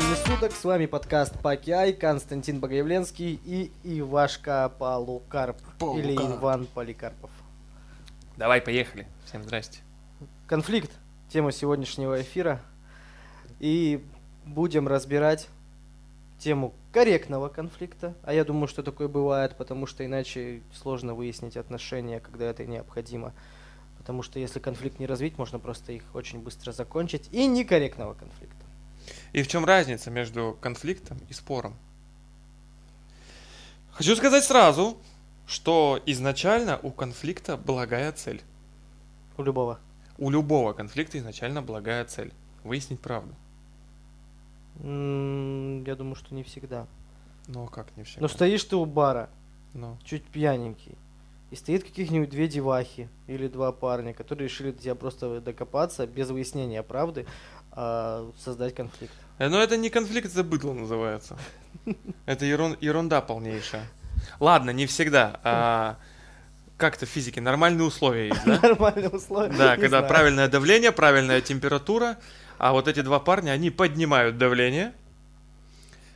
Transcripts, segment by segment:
времени суток. С вами подкаст Пакиай, Константин Богоявленский и Ивашка Полукарп. Полукарп. Или Иван Поликарпов. Давай, поехали. Всем здрасте. Конфликт. Тема сегодняшнего эфира. И будем разбирать тему корректного конфликта. А я думаю, что такое бывает, потому что иначе сложно выяснить отношения, когда это необходимо. Потому что если конфликт не развить, можно просто их очень быстро закончить. И некорректного конфликта. И в чем разница между конфликтом и спором? Хочу сказать сразу, что изначально у конфликта благая цель. У любого. У любого конфликта изначально благая цель. Выяснить правду. М, Я думаю, что не всегда. Но как не всегда. Но стоишь ты у бара, Ну, чуть пьяненький, и стоит каких-нибудь две девахи или два парня, которые решили тебя просто докопаться без выяснения правды, а создать конфликт. Э, Но это не конфликт, это быдло называется. Это ерун- ерунда полнейшая. Ладно, не всегда. А как-то в физике нормальные условия есть, да? Нормальные условия. Да, когда знаю. правильное давление, правильная температура, а вот эти два парня, они поднимают давление,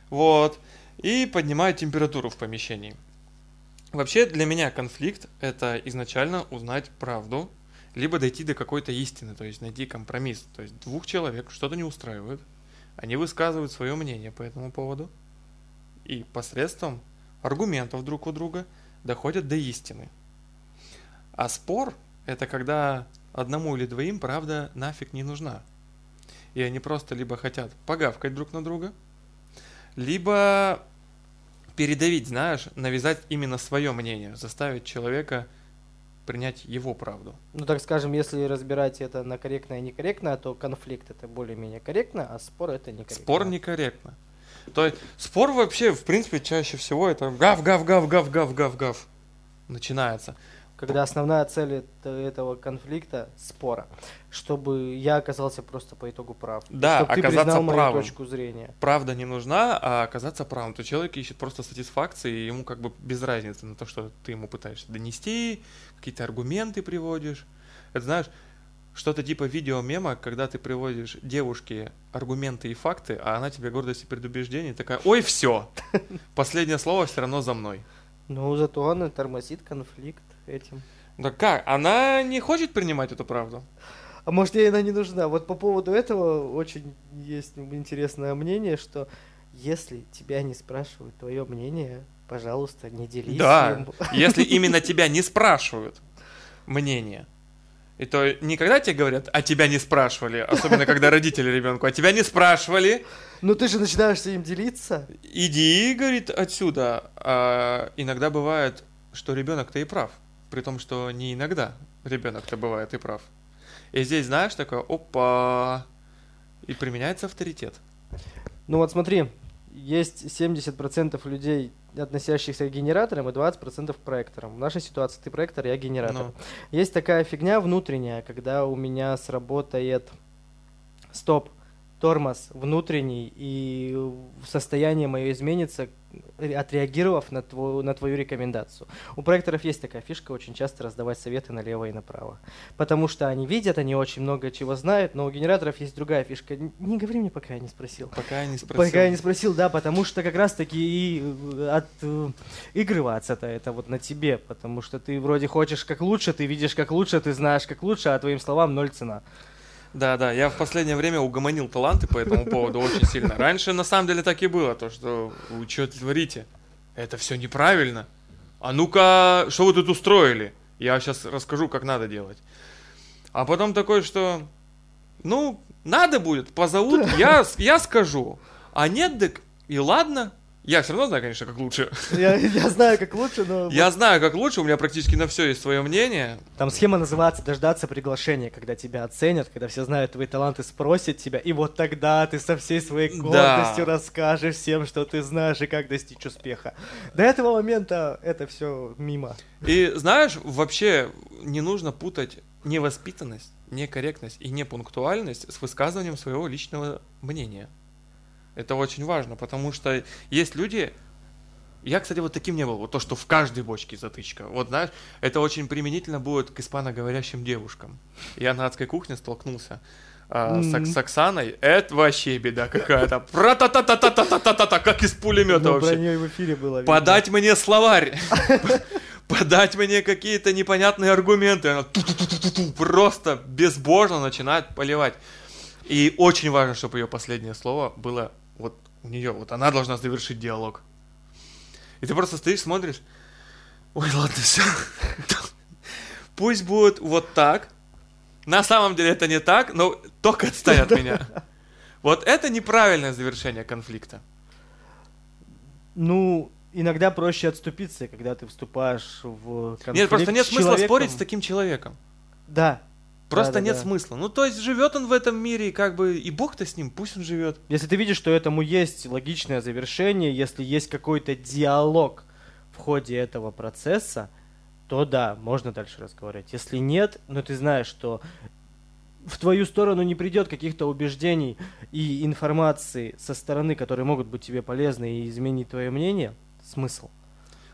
вот, и поднимают температуру в помещении. Вообще для меня конфликт – это изначально узнать правду, либо дойти до какой-то истины, то есть найти компромисс. То есть двух человек что-то не устраивает, они высказывают свое мнение по этому поводу, и посредством аргументов друг у друга доходят до истины. А спор – это когда одному или двоим правда нафиг не нужна. И они просто либо хотят погавкать друг на друга, либо передавить, знаешь, навязать именно свое мнение, заставить человека принять его правду. Ну, так скажем, если разбирать это на корректное и некорректное, то конфликт это более-менее корректно, а спор это некорректно. Спор некорректно. То есть спор вообще, в принципе, чаще всего это гав, гав, гав, гав, гав, гав, гав. Начинается. Когда основная цель это- этого конфликта спора, чтобы я оказался просто по итогу прав. Да, чтобы ты оказаться признал мою правым. точку зрения. Правда не нужна, а оказаться правым. То человек ищет просто сатисфакции, и ему как бы без разницы на то, что ты ему пытаешься донести, какие-то аргументы приводишь. Это знаешь, что-то типа видео-мема, когда ты приводишь девушке аргументы и факты, а она тебе гордость и предубеждение, такая, ой, все, последнее слово все равно за мной. Ну, зато он и тормозит конфликт этим. Да как? Она не хочет принимать эту правду? А может, ей она не нужна? Вот по поводу этого очень есть интересное мнение, что если тебя не спрашивают твое мнение, пожалуйста, не делись Да, им. если именно тебя не спрашивают мнение. И то никогда тебе говорят, а тебя не спрашивали, особенно когда родители ребенку, а тебя не спрашивали, Ну ты же начинаешь с ним делиться. иди, говорит, отсюда. А иногда бывает, что ребенок-то и прав, при том, что не иногда ребенок-то бывает и прав. И здесь, знаешь, такое, опа, и применяется авторитет. Ну вот смотри, есть 70% людей, относящихся к генераторам, и 20% к проекторам. В нашей ситуации ты проектор, я генератор. Ну, Есть такая фигня внутренняя, когда у меня сработает стоп, тормоз внутренний, и состояние мое изменится, ре- отреагировав на, твою, на твою рекомендацию. У проекторов есть такая фишка очень часто раздавать советы налево и направо. Потому что они видят, они очень много чего знают, но у генераторов есть другая фишка. Не говори мне, пока я не спросил. пока я не спросил. Пока я не спросил, да, потому что как раз таки и э, от э, игрываться-то это вот на тебе, потому что ты вроде хочешь как лучше, ты видишь как лучше, ты знаешь как лучше, а твоим словам ноль цена. Да, да, я в последнее время угомонил таланты по этому поводу очень сильно. Раньше на самом деле так и было, то что вы что творите? Это все неправильно. А ну-ка, что вы тут устроили? Я сейчас расскажу, как надо делать. А потом такой, что, ну, надо будет, позовут, я, я скажу. А нет, так и ладно. Я все равно знаю, конечно, как лучше. Я, я знаю как лучше, но... Я знаю, как лучше, у меня практически на все есть свое мнение. Там схема называется «Дождаться приглашения», когда тебя оценят, когда все знают твои таланты, спросят тебя, и вот тогда ты со всей своей Да. гордостью расскажешь всем, что ты знаешь и как достичь успеха. До этого момента это все мимо. И знаешь, вообще не нужно путать невоспитанность, некорректность и непунктуальность с высказыванием своего личного мнения. Это очень важно, потому что есть люди... Я, кстати, вот таким не был. Вот то, что в каждой бочке затычка. Вот, знаешь, это очень применительно будет к испаноговорящим девушкам. Я на адской кухне столкнулся а, с, Мгм. с Оксаной, это вообще беда какая-то. Пра-та-та-та-та-та-та-та-та, как из пулемета Ну, вообще. в эфире было видно. Подать мне словарь. Подать мне какие-то непонятные аргументы. Она просто безбожно начинает поливать. И очень важно, чтобы ее последнее слово было вот у нее. Вот она должна завершить диалог. И ты просто стоишь, смотришь. Ой, ладно, все. Пусть будет вот так. На самом деле это не так, но только отстань от меня. Вот это неправильное завершение конфликта. Ну, иногда проще отступиться, когда ты вступаешь в конфликт Нет, просто нет смысла спорить с таким человеком. Да. Просто Да-да-да. нет смысла. Ну, то есть живет он в этом мире, и как бы и Бог-то с ним, пусть он живет. Если ты видишь, что этому есть логичное завершение, если есть какой-то диалог в ходе этого процесса, то да, можно дальше разговаривать. Если нет, но ты знаешь, что в твою сторону не придет каких-то убеждений и информации со стороны, которые могут быть тебе полезны и изменить твое мнение, смысл.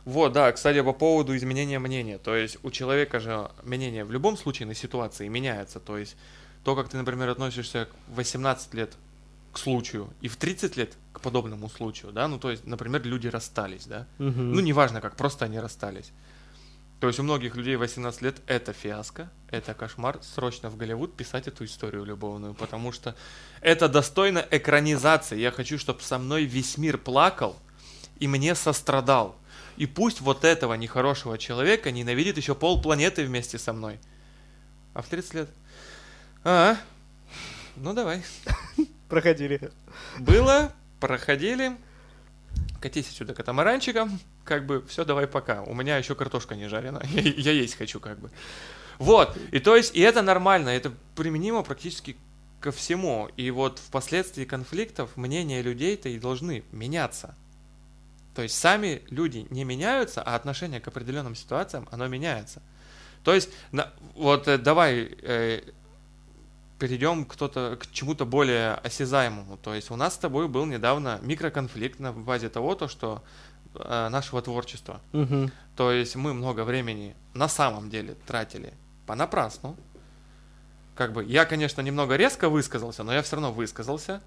Вот, да, кстати, по поводу изменения мнения. То есть у человека же мнение в любом случае на ситуации меняется. То есть то, как ты, например, относишься в 18 лет к случаю и в 30 лет к подобному случаю, да, ну то есть, например, люди расстались, да, Мгм. ну неважно как, просто они расстались. То есть у многих людей 18 лет это фиаско, это кошмар, срочно в Голливуд писать эту историю любовную, потому что это достойно экранизации. Я хочу, чтобы со мной весь мир плакал и мне сострадал. И пусть вот этого нехорошего человека ненавидит еще полпланеты вместе со мной. А в 30 лет? А, ну давай. Проходили. Было, проходили. Катись отсюда катамаранчиком. Как бы, все, давай пока. У меня еще картошка не жарена. Я, я есть хочу, как бы. Вот. И то есть, и это нормально. Это применимо практически ко всему. И вот впоследствии конфликтов мнения людей-то и должны меняться. То есть сами люди не меняются, а отношение к определенным ситуациям, оно меняется. То есть, на- вот э, давай э, перейдем к, кто-то, к чему-то более осязаемому. То есть у нас с тобой был недавно микроконфликт на базе того, то, что э, нашего творчества. Мгм. То есть мы много времени на самом деле тратили понапрасну. Как бы я, конечно, немного резко высказался, но я все равно высказался.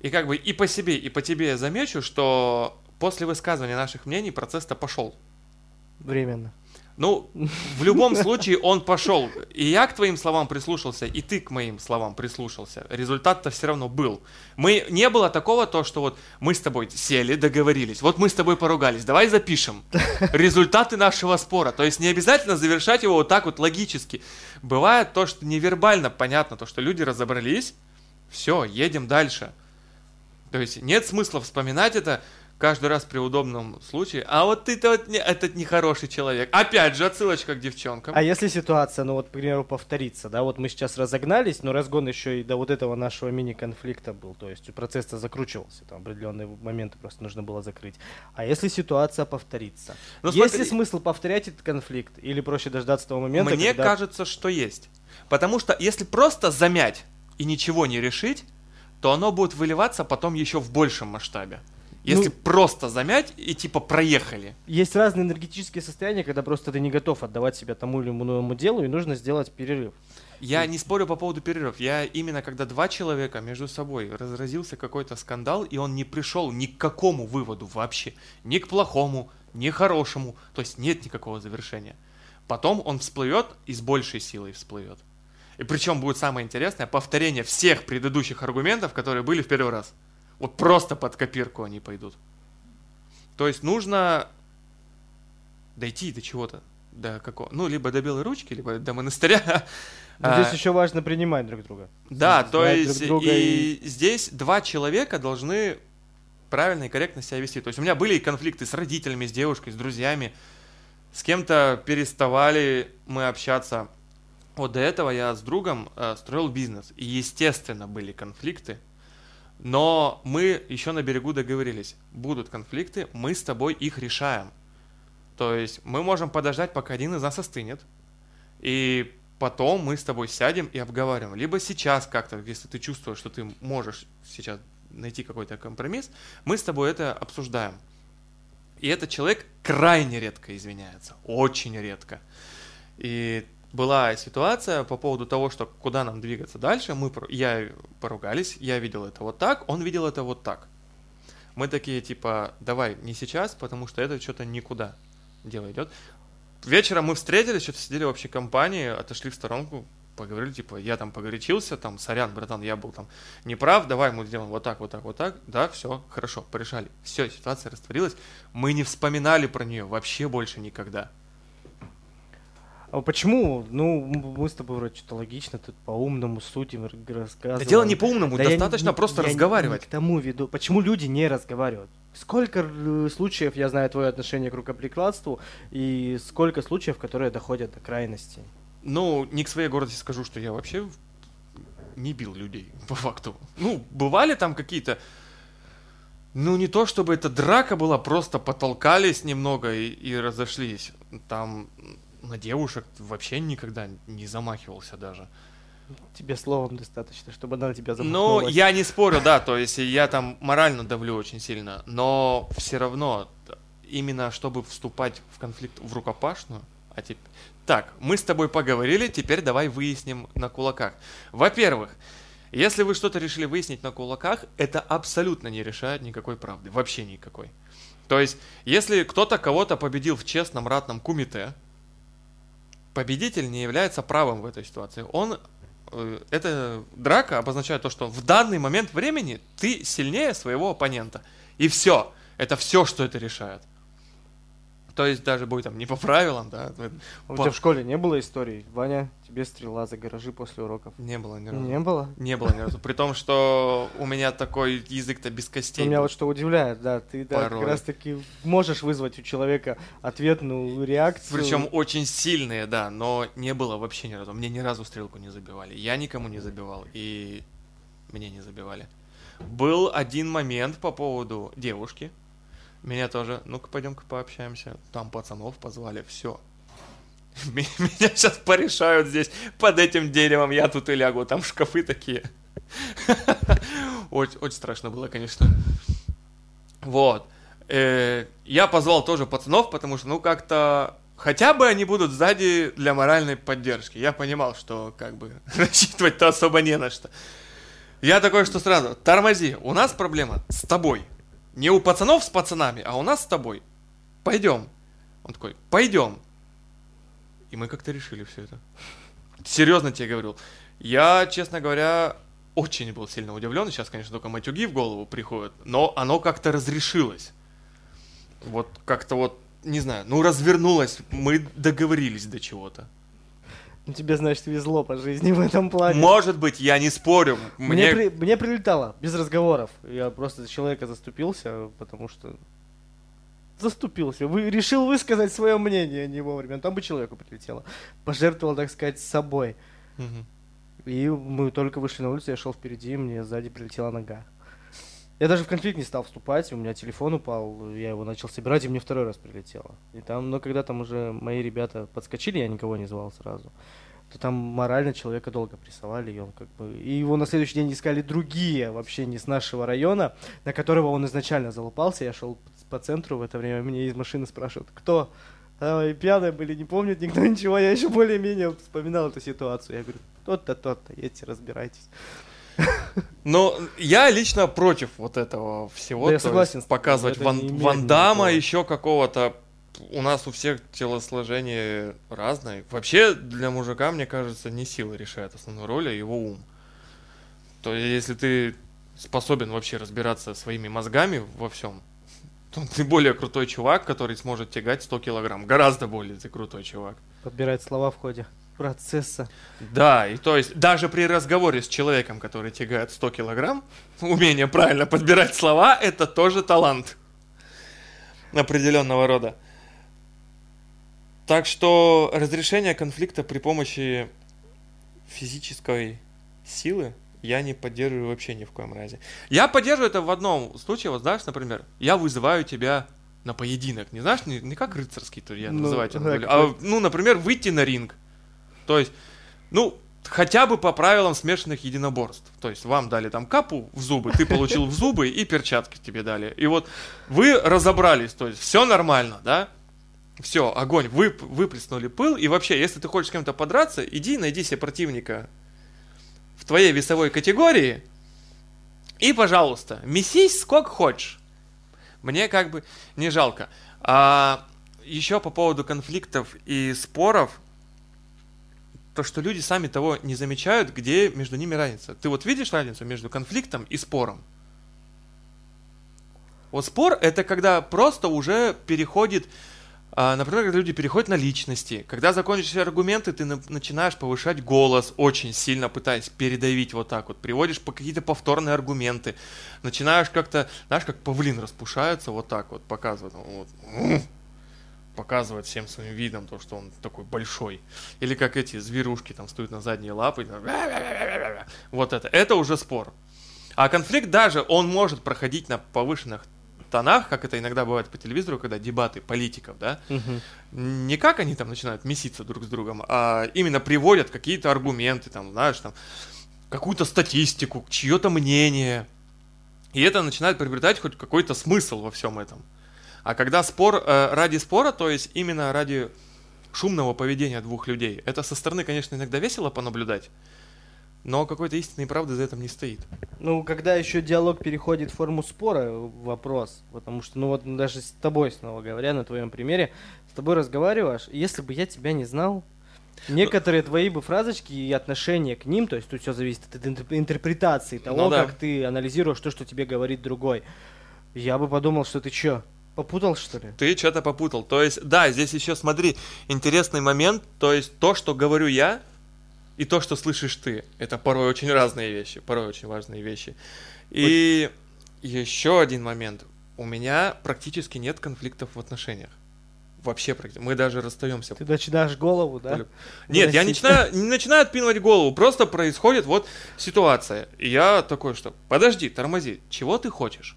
И как бы и по себе, и по тебе я замечу, что после высказывания наших мнений процесс-то пошел. Временно. Ну, в любом случае он пошел. И я к твоим словам прислушался, и ты к моим словам прислушался. Результат-то все равно был. Мы, не было такого то, что вот мы с тобой сели, договорились. Вот мы с тобой поругались, давай запишем результаты нашего спора. То есть не обязательно завершать его вот так вот логически. Бывает то, что невербально понятно, то, что люди разобрались, все, едем дальше. То есть нет смысла вспоминать это каждый раз при удобном случае. А вот ты-то вот не- этот нехороший человек. Опять же, отсылочка к девчонкам. А если ситуация, ну вот, к примеру, повторится, да, вот мы сейчас разогнались, но разгон еще и до вот этого нашего мини-конфликта был, то есть процесс-то закручивался, там определенные моменты просто нужно было закрыть. А если ситуация повторится? Ну, есть смотри, ли смысл повторять этот конфликт или проще дождаться того момента, Мне когда... кажется, что есть. Потому что если просто замять и ничего не решить, то оно будет выливаться потом еще в большем масштабе. Если Ну- просто замять и типа проехали. Есть разные энергетические состояния, когда просто ты не готов отдавать себя тому или иному делу, и нужно сделать перерыв. Я не спорю по поводу перерывов. Я именно когда два человека между собой разразился какой-то скандал, и он не пришел ни к какому выводу вообще. Ни к плохому, ни к хорошему. То есть нет никакого завершения. Потом он всплывет и с большей силой всплывет. И причем будет самое интересное повторение всех предыдущих аргументов, которые были в первый раз. Вот просто под копирку они пойдут. То есть нужно дойти до чего-то. До какого? Ну, либо до белой ручки, либо до монастыря. Но А, здесь еще важно принимать друг друга. да, Знать то друг есть друга и здесь два человека должны правильно и корректно себя вести. То есть у меня были и конфликты с родителями, с девушкой, с друзьями. С кем-то переставали мы общаться. Вот до этого я с другом э, строил бизнес. И, естественно, были конфликты. Но мы еще на берегу договорились. Будут конфликты, мы с тобой их решаем. То есть мы можем подождать, пока один из нас остынет. И потом мы с тобой сядем и обговариваем. Либо сейчас как-то, если ты чувствуешь, что ты можешь сейчас найти какой-то компромисс, мы с тобой это обсуждаем. И этот человек крайне редко извиняется. Очень редко. И была ситуация по поводу того, что куда нам двигаться дальше. Мы, я поругались, я видел это вот так, он видел это вот так. Мы такие типа, давай не сейчас, потому что это что-то никуда дело идет. Вечером мы встретились, что-то сидели в общей компании, отошли в сторонку, поговорили, типа, я там погорячился, там, сорян, братан, я был там неправ, давай мы сделаем вот так, вот так, вот так, да, все, хорошо, порешали. Все, ситуация растворилась, мы не вспоминали про нее вообще больше никогда. А почему? Ну, мы с тобой вроде что-то логично, тут по-умному судим, рассказываем. Да дело не по-умному, Да я достаточно не- просто я разговаривать. Не к тому веду. Почему люди не разговаривают? Сколько э, случаев я знаю твое отношение к рукоприкладству и сколько случаев, которые доходят до крайности? Ну, не к своей гордости скажу, что я вообще не бил людей, по факту. Ну, бывали там какие-то... Ну, не то чтобы это драка была, просто потолкались немного и, и разошлись. Там на девушек вообще никогда не замахивался даже. Тебе словом достаточно, чтобы она на тебя Ну, замахнулась. я не спорю, да, то есть я там морально давлю очень сильно, но все равно именно чтобы вступать в конфликт в рукопашную, а теперь... Так, мы с тобой поговорили, теперь давай выясним на кулаках. Во-первых, если вы что-то решили выяснить на кулаках, это абсолютно не решает никакой правды, вообще никакой. То есть, если кто-то кого-то победил в честном ратном кумите, победитель не является правым в этой ситуации. Он э, эта драка обозначает то, что в данный момент времени ты сильнее своего оппонента. И все. Это все, что это решает. То есть даже будет там не по правилам, да. э, У по- тебя в школе не было историй? Ваня, тебе стрела за гаражи после уроков. Не было ни разу. Не было? Не было ни разу. При том, что у меня такой язык-то без костей. Меня вот что удивляет, да, ты да, как раз таки можешь вызвать у человека ответную реакцию. Причем очень сильные, да, но не было вообще ни разу. Мне ни разу стрелку не забивали. Я никому не забивал, и мне не забивали. Был один момент по поводу девушки. Меня тоже, ну-ка пойдем-ка пообщаемся. Там пацанов позвали, все. Меня сейчас порешают здесь под этим деревом, я тут и лягу, там шкафы такие. Очень, очень страшно было, конечно. Вот. Э, Я позвал тоже пацанов, потому что, ну, как-то хотя бы они будут сзади для моральной поддержки. Я понимал, что как бы рассчитывать-то особо не на что. Я такой, что сразу, тормози, у нас проблема с тобой. Не у пацанов с пацанами, а у нас с тобой. Пойдем. Он такой, пойдем. И мы как-то решили все это. Серьезно тебе говорю. Я, честно говоря, очень был сильно удивлен. Сейчас, конечно, только матюги в голову приходят. Но оно как-то разрешилось. Вот как-то вот, не знаю, ну развернулось. Мы договорились до чего-то. Ну, тебе, значит, везло по жизни в этом плане. Может быть, я не спорю. Мне, Мне... при- мне прилетало, без разговоров. Я просто за человека заступился, потому что... Заступился. Вы, решил высказать свое мнение не вовремя. Там бы человеку прилетело. Пожертвовал, так сказать, собой. Мгм. И мы только вышли на улицу, я шел впереди, мне сзади прилетела нога. Я даже в конфликт не стал вступать, у меня телефон упал, я его начал собирать, и мне второй раз прилетело. И там, но когда там уже мои ребята подскочили, я никого не звал сразу, то там морально человека долго прессовали, и он как бы... И его на следующий день искали другие, вообще не с нашего района, на которого он изначально залупался. Я шел по центру в это время, меня из машины спрашивают, кто? А, пьяные были, не помнит никто ничего, я еще более-менее вспоминал эту ситуацию. Я говорю, тот-то, тот-то, едьте, разбирайтесь. Но я лично против вот этого всего. Да, я согласен Показывать Ван, Ван Дамма, еще какого-то. У нас у всех телосложение разное. Вообще для мужика, мне кажется, не сила решает основную роль, а его ум. То есть, если ты способен вообще разбираться своими мозгами во всем, то ты более крутой чувак, который сможет тягать 100 килограмм. Гораздо более ты крутой чувак. Подбирать слова в ходе процесса. Да, и то есть даже при разговоре с человеком, который тягает 100 килограмм, умение правильно подбирать слова – это тоже талант определенного рода. Так что разрешение конфликта при помощи физической силы я не поддерживаю вообще ни в коем разе. Я поддерживаю это в одном случае, вот знаешь, например, я вызываю тебя на поединок, не знаешь, не, не как рыцарский, то я Ну, называю тебя, да, а, ну, например, выйти на ринг. То есть, ну, хотя бы по правилам смешанных единоборств. То есть вам дали там капу в зубы, ты получил в зубы и перчатки тебе дали. И вот вы разобрались, то есть все нормально, да? Все, огонь, вып, выплеснули пыл. И вообще, если ты хочешь с кем-то подраться, иди найди себе противника в твоей весовой категории. И, пожалуйста, месись сколько хочешь. Мне как бы не жалко. А еще по поводу конфликтов и споров, то, что люди сами того не замечают, где между ними разница. Ты вот видишь разницу между конфликтом и спором? Вот спор это когда просто уже переходит, а, например, когда люди переходят на личности. Когда закончились аргументы, ты начинаешь повышать голос, очень сильно пытаясь передавить вот так вот. Приводишь какие-то повторные аргументы. Начинаешь как-то, знаешь, как павлин распушается, вот так вот показывает. Вот показывает всем своим видом то, что он такой большой. Или как эти зверушки там стоят на задние лапы. Вот это. Это уже спор. А конфликт даже, он может проходить на повышенных тонах, как это иногда бывает по телевизору, когда дебаты политиков, да, угу. не как они там начинают меситься друг с другом, а именно приводят какие-то аргументы, там, знаешь, там, какую-то статистику, чье-то мнение. И это начинает приобретать хоть какой-то смысл во всем этом. А когда спор э, ради спора, то есть именно ради шумного поведения двух людей, это со стороны, конечно, иногда весело понаблюдать, но какой-то истинной правды за этим не стоит. Ну, когда еще диалог переходит в форму спора, вопрос. Потому что, ну вот даже с тобой, снова говоря, на твоем примере, с тобой разговариваешь, если бы я тебя не знал, Некоторые твои бы фразочки и отношение к ним, то есть тут все зависит от интерпретации того, ну, да. как ты анализируешь то, что тебе говорит другой. Я бы подумал, что ты чё, Попутал, что ли? Ты что-то попутал. То есть, да, здесь еще, смотри, интересный момент. То есть, то, что говорю я, и то, что слышишь ты, это порой очень разные вещи, порой очень важные вещи. И вот. еще один момент. У меня практически нет конфликтов в отношениях. Вообще практически. Мы даже расстаемся. Ты начинаешь голову, да? Нет, я начинаю, не начинаю отпинывать голову. Просто происходит вот ситуация. И я такой, что подожди, тормози. Чего ты хочешь?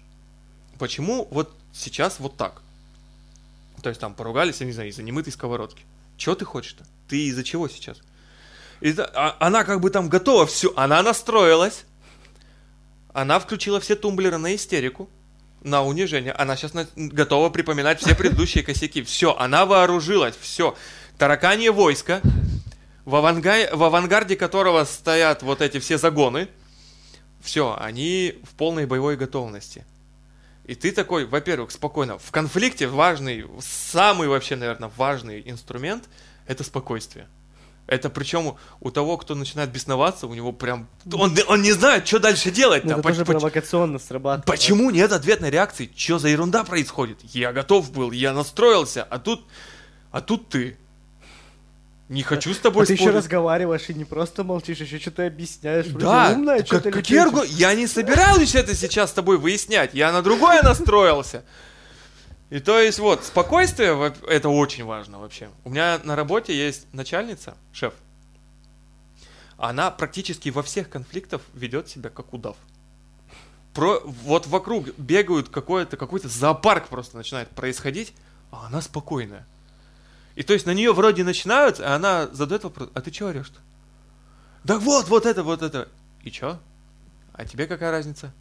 Почему вот сейчас вот так. То есть там поругались, я не знаю, из-за немытой сковородки. Чего ты хочешь-то? Ты из-за чего сейчас? И, а, она как бы там готова, все, она настроилась. Она включила все тумблеры на истерику, на унижение. Она сейчас на, готова припоминать все предыдущие косяки. Все, она вооружилась, все. Тараканье войско, в, аванга... в авангарде которого стоят вот эти все загоны. Все, они в полной боевой готовности. И ты такой, во-первых, спокойно. В конфликте важный, самый вообще, наверное, важный инструмент – это спокойствие. Это причем у того, кто начинает бесноваться, у него прям... Он, он не знает, что дальше делать. Это тоже провокационно срабатывает. Почему нет ответной реакции? Что за ерунда происходит? Я готов был, я настроился, а тут... А тут ты. Не хочу с тобой а спорить. ты еще разговариваешь и не просто молчишь, еще что-то объясняешь. Да, умная, что как, какие аргу... Я не собираюсь это сейчас с тобой выяснять, я на другое настроился. И то есть вот, спокойствие, это очень важно вообще. У меня на работе есть начальница, шеф. Она практически во всех конфликтах ведет себя как удав. Про, вот вокруг бегают какой-то какой-то зоопарк просто начинает происходить, а она спокойная. И то есть на нее вроде начинают, а она задает вопрос, а ты чего орешь-то? Да вот, вот это, вот это. И чё? А тебе какая разница?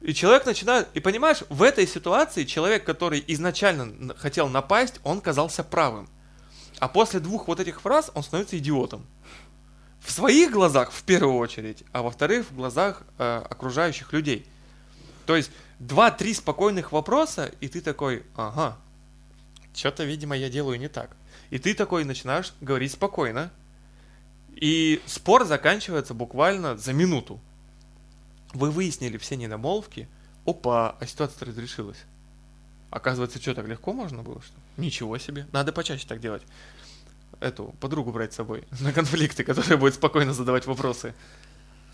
И человек начинает, и понимаешь, в этой ситуации человек, который изначально хотел напасть, он казался правым. А после двух вот этих фраз он становится идиотом. В своих глазах в первую очередь, а во-вторых, в глазах э, окружающих людей. То есть два-три спокойных вопроса, и ты такой, ага, что-то, видимо, я делаю не так. И ты такой начинаешь говорить спокойно. И спор заканчивается буквально за минуту. Вы выяснили все недомолвки. Опа, а ситуация разрешилась. Оказывается, что, так легко можно было? Что? Ничего себе. Надо почаще так делать. Эту подругу брать с собой на конфликты, которая будет спокойно задавать вопросы.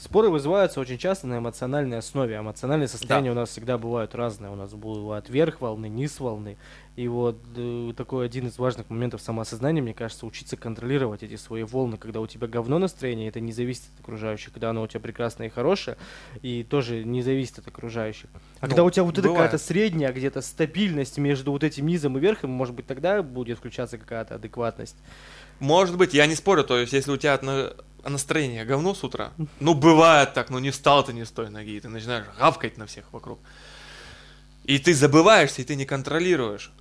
Споры вызываются очень часто на эмоциональной основе. Эмоциональные состояния да. у нас всегда бывают разные. У нас бывают верх волны, низ волны. И вот э, такой один из важных моментов самоосознания, мне кажется, учиться контролировать эти свои волны, когда у тебя говно настроение, это не зависит от окружающих, когда оно у тебя прекрасное и хорошее, и тоже не зависит от окружающих. А ну, когда у тебя вот эта какая-то средняя где-то стабильность между вот этим низом и верхом, может быть, тогда будет включаться какая-то адекватность. Может быть, я не спорю, то есть если у тебя настроение говно с утра. Ну, бывает так, ну не встал ты не с той ноги, и ты начинаешь гавкать на всех вокруг. И ты забываешься, и ты не контролируешь.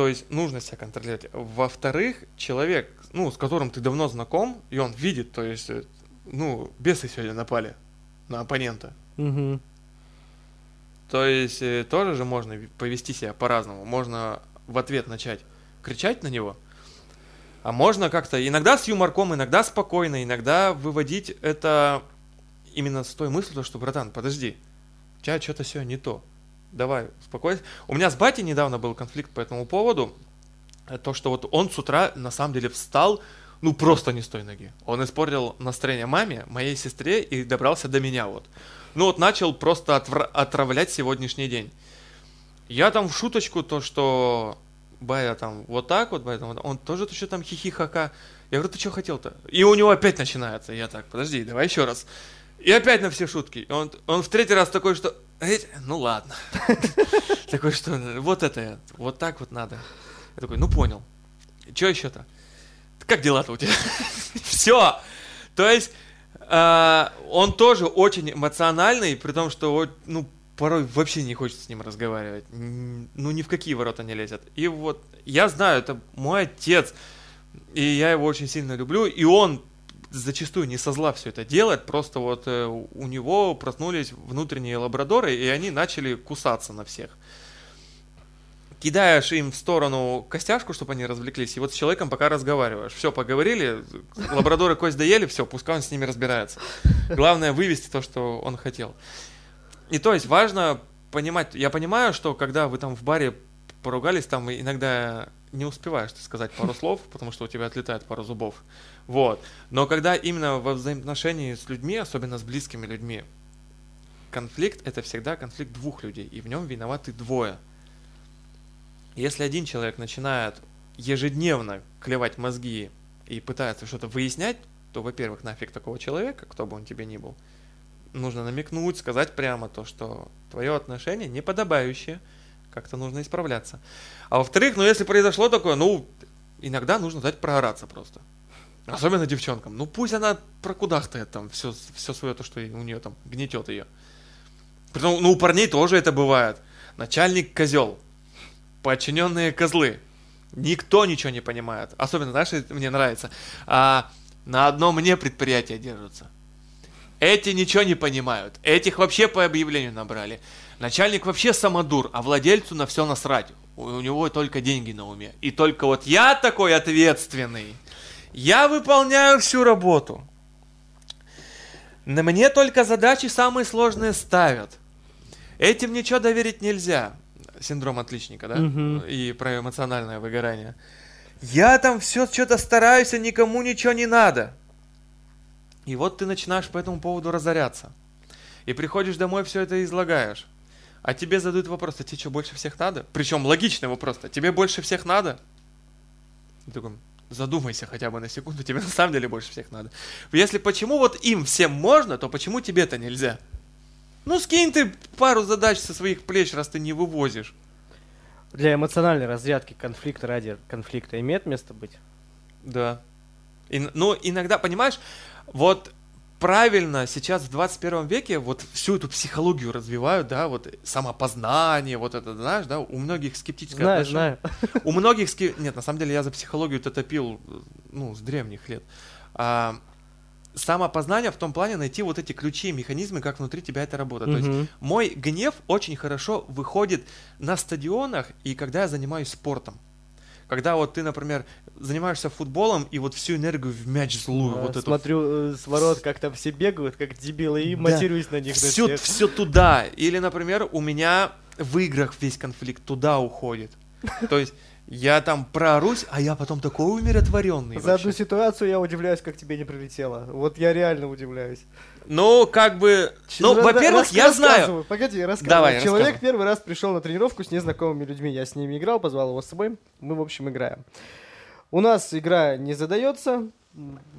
То есть нужно себя контролировать. Во-вторых, человек, ну, с которым ты давно знаком, и он видит, то есть, э, ну, бесы сегодня напали на оппонента. Мгм. То есть э, тоже же можно повести себя по-разному. Можно в ответ начать кричать на него, а можно как-то иногда с юморком, иногда спокойно, иногда выводить это именно с той мыслью, что, братан, подожди, у тебя что-то все не то. Давай, успокойся. У меня с батей недавно был конфликт по этому поводу. Э, То, что вот он с утра на самом деле встал, ну просто не с той ноги. Он испортил настроение маме, моей сестре и добрался до меня вот. Ну вот начал просто отвра- отравлять сегодняшний день. Я там в шуточку то, что Бая там вот так вот, так, он тоже то, что там хихихака. Я говорю, ты что хотел-то? И у него опять начинается. Я так, подожди, давай еще раз. И опять на все шутки. Он, он в третий раз такой, что, «Эть, ну ладно. Такой, что вот это, вот так вот надо. Я такой, ну понял. Что еще-то? Как дела-то у тебя? Все. То есть э, он тоже очень эмоциональный, при том, что ну порой вообще не хочется с ним разговаривать. Ну ни в какие ворота не лезет. И вот я знаю, это мой отец, и я его очень сильно люблю, и он зачастую не со зла все это делает, просто вот э, у него проснулись внутренние лабрадоры, и они начали кусаться на всех. Кидаешь им в сторону костяшку, чтобы они развлеклись, и вот с человеком пока разговариваешь. Все, поговорили, лабрадоры кость доели, все, пускай он с ними разбирается. Главное вывести то, что он хотел. И то есть важно понимать, я понимаю, что когда вы там в баре поругались, там иногда не успеваешь ты сказать пару слов, потому что у тебя отлетает пару зубов. Вот. Но когда именно во взаимоотношении с людьми, особенно с близкими людьми, конфликт это всегда конфликт двух людей, и в нем виноваты двое. Если один человек начинает ежедневно клевать мозги и пытается что-то выяснять, то, во-первых, нафиг такого человека, кто бы он тебе ни был, нужно намекнуть, сказать прямо то, что твое отношение неподобающее, как-то нужно исправляться. А во-вторых, ну если произошло такое, ну, иногда нужно дать проораться просто. Особенно девчонкам. Ну пусть она прокудахтает там все, все свое то, что у нее там гнетет ее. Притом, ну у парней тоже это бывает. Начальник козел. Подчиненные козлы. Никто ничего не понимает. Особенно, знаешь, мне нравится. А, на одном мне предприятие держатся. Эти ничего не понимают. Этих вообще по объявлению набрали. Начальник вообще самодур, а владельцу на все насрать. У, у него только деньги на уме. И только вот я такой ответственный. Я выполняю всю работу. На мне только задачи самые сложные ставят. Этим ничего доверить нельзя. Синдром отличника, да? Мгм. И про эмоциональное выгорание. Я там все что-то стараюсь, а никому ничего не надо. И вот ты начинаешь по этому поводу разоряться. И приходишь домой, все это излагаешь. А тебе задают вопрос, а тебе что, больше всех надо? Причем логичный вопрос, а тебе больше всех надо? Ты такой, задумайся хотя бы на секунду, тебе на самом деле больше всех надо. Если почему вот им всем можно, то почему тебе-то нельзя? Ну скинь ты пару задач со своих плеч, раз ты не вывозишь. Для эмоциональной разрядки конфликта ради конфликта имеет место быть? Да. И, ну, иногда, понимаешь, вот правильно сейчас в 21 веке вот всю эту психологию развивают, да, вот самопознание, вот это, знаешь, да, у многих скептическое Знаю, отношение. знаю. У многих ски... Нет, на самом деле я за психологию то топил, ну, с древних лет. А, самопознание в том плане найти вот эти ключи механизмы, как внутри тебя это работает. То есть мой гнев очень хорошо выходит на стадионах и когда я занимаюсь спортом. Когда вот ты, например, занимаешься футболом и вот всю энергию в мяч злую, А, вот эту Смотрю э, с ворот, как там все бегают, как дебилы, и Да. матерюсь на них. на все, всех. все туда. Или, например, у меня в играх весь конфликт туда уходит. То есть я там прорусь, а я потом такой умиротворенный. За одну вообще. ситуацию я удивляюсь, как тебе не прилетело. Вот я реально удивляюсь. Ну, как бы... Ну, во-первых, рас- я знаю... Погоди, рассказывай. Давай, Человек рассказывай. первый раз пришел на тренировку с незнакомыми людьми. Я с ними играл, позвал его с собой. Мы, в общем, играем. У нас игра не задается.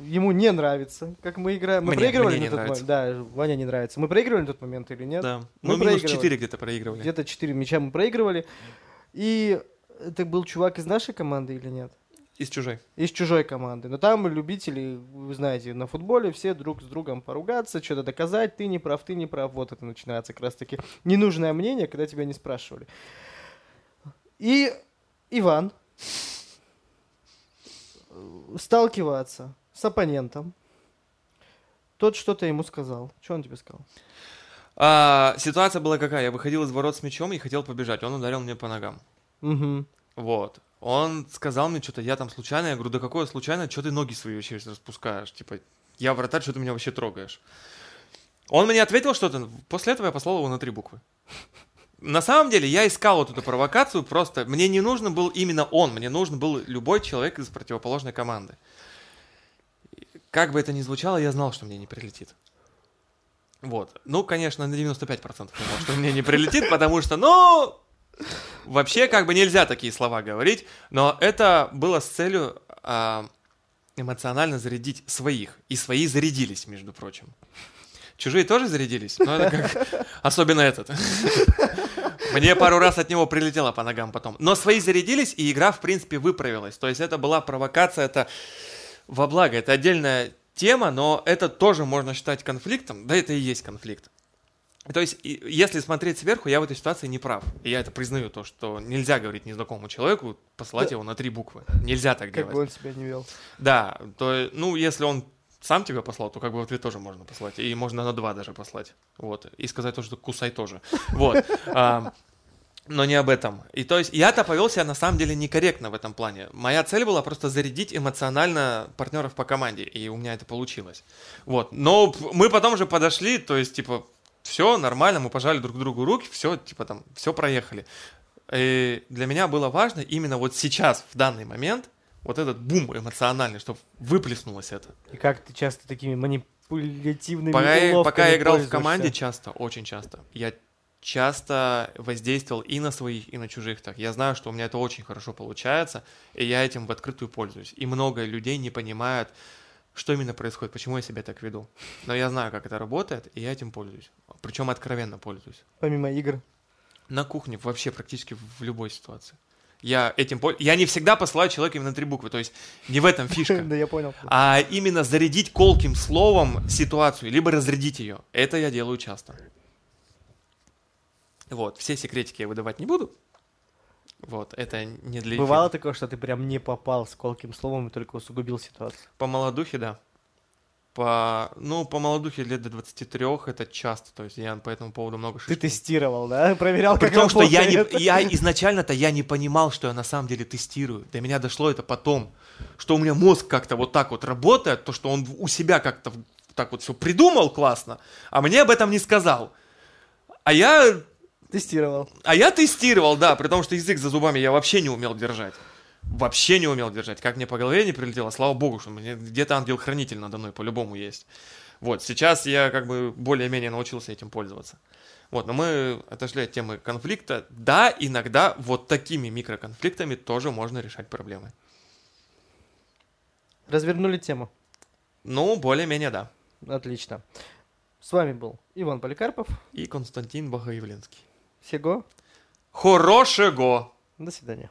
Ему не нравится, как мы играем. Мы Мне- проигрывали мне на тот нравится. момент. Да, Ваня не нравится. Мы проигрывали на тот момент или нет? Да. Мы Ну, минус проигрывали. 4 где-то проигрывали. Где-то 4 мяча мы проигрывали. И это был чувак из нашей команды или нет? Из чужой. из чужой команды. Но там любители, вы знаете, на футболе все друг с другом поругаться, что-то доказать, ты не прав, ты не прав. Вот это начинается как раз таки ненужное мнение, когда тебя не спрашивали. И Иван сталкиваться с оппонентом. Тот что-то ему сказал. Что он тебе сказал? А, ситуация была какая? Я выходил из ворот с мячом и хотел побежать. Он ударил мне по ногам. Угу. Вот. Он сказал мне что-то, я там случайно, я говорю, да какое случайно, что ты ноги свои вообще распускаешь? Типа, я вратарь, что ты меня вообще трогаешь? Он мне ответил что-то, после этого я послал его на три буквы. На самом деле я искал вот эту провокацию, просто мне не нужен был именно он, мне нужен был любой человек из противоположной команды. Как бы это ни звучало, я знал, что мне не прилетит. Вот. Ну, конечно, на 95% я знал, что мне не прилетит, потому что, ну, вообще как бы нельзя такие слова говорить, но это было с целью а, эмоционально зарядить своих. И свои зарядились, между прочим. Чужие тоже зарядились, но это как... Особенно этот. Мне пару раз от него прилетело по ногам потом. Но свои зарядились, и игра, в принципе, выправилась. То есть это была провокация, это во благо. Это отдельная тема, но это тоже можно считать конфликтом. Да, это и есть конфликт. То есть, если смотреть сверху, я в этой ситуации не прав. И я это признаю, то, что нельзя говорить незнакомому человеку, посылать его на три буквы. Нельзя так делать. Как бы он себя не вел. Да, то, ну, если он сам тебя послал, то как бы в ответ тоже можно послать. И можно на два даже послать. Вот. И сказать то, что кусай тоже. Вот. Но не об этом. И то есть я-то повел себя на самом деле некорректно в этом плане. Моя цель была просто зарядить эмоционально партнеров по команде, и у меня это получилось. Вот. Но мы потом же подошли, то есть, типа, все нормально, мы пожали друг другу руки, все, типа там, все проехали. И для меня было важно именно вот сейчас, в данный момент, вот этот бум эмоциональный, чтобы выплеснулось это. И как ты часто такими манипулятивными Пока, я, пока я играл в команде часто, очень часто, я часто воздействовал и на своих, и на чужих так. Я знаю, что у меня это очень хорошо получается, и я этим в открытую пользуюсь. И много людей не понимают, что именно происходит, почему я себя так веду. Но я знаю, как это работает, и я этим пользуюсь. Причем откровенно пользуюсь. Помимо игр? На кухне, вообще практически в любой ситуации. Я этим. Я не всегда посылаю человека именно три буквы, то есть не в этом фишка. Да, я понял. А именно зарядить колким словом ситуацию, либо разрядить ее. Это я делаю часто. Вот, все секретики я выдавать не буду. Вот, это не для Бывало такое, что ты прям не попал с колким словом и только усугубил ситуацию? По молодухе, да. По, ну, по молодухе лет до 23 это часто, то есть я по этому поводу много шишки. Ты тестировал, да? Проверял, как При что я, не, я изначально-то я не понимал, что я на самом деле тестирую. До меня дошло это потом, что у меня мозг как-то вот так вот работает, то, что он у себя как-то так вот все придумал классно, а мне об этом не сказал. А я Тестировал. А я тестировал, да, при том, что язык за зубами я вообще не умел держать. Вообще не умел держать. Как мне по голове не прилетело, слава богу, что мне где-то ангел-хранитель надо мной по-любому есть. Вот, сейчас я как бы более-менее научился этим пользоваться. Вот, но мы отошли от темы конфликта. Да, иногда вот такими микроконфликтами тоже можно решать проблемы. Развернули тему. Ну, более-менее, да. Отлично. С вами был Иван Поликарпов и Константин Богоявленский. Всего хорошего. До свидания.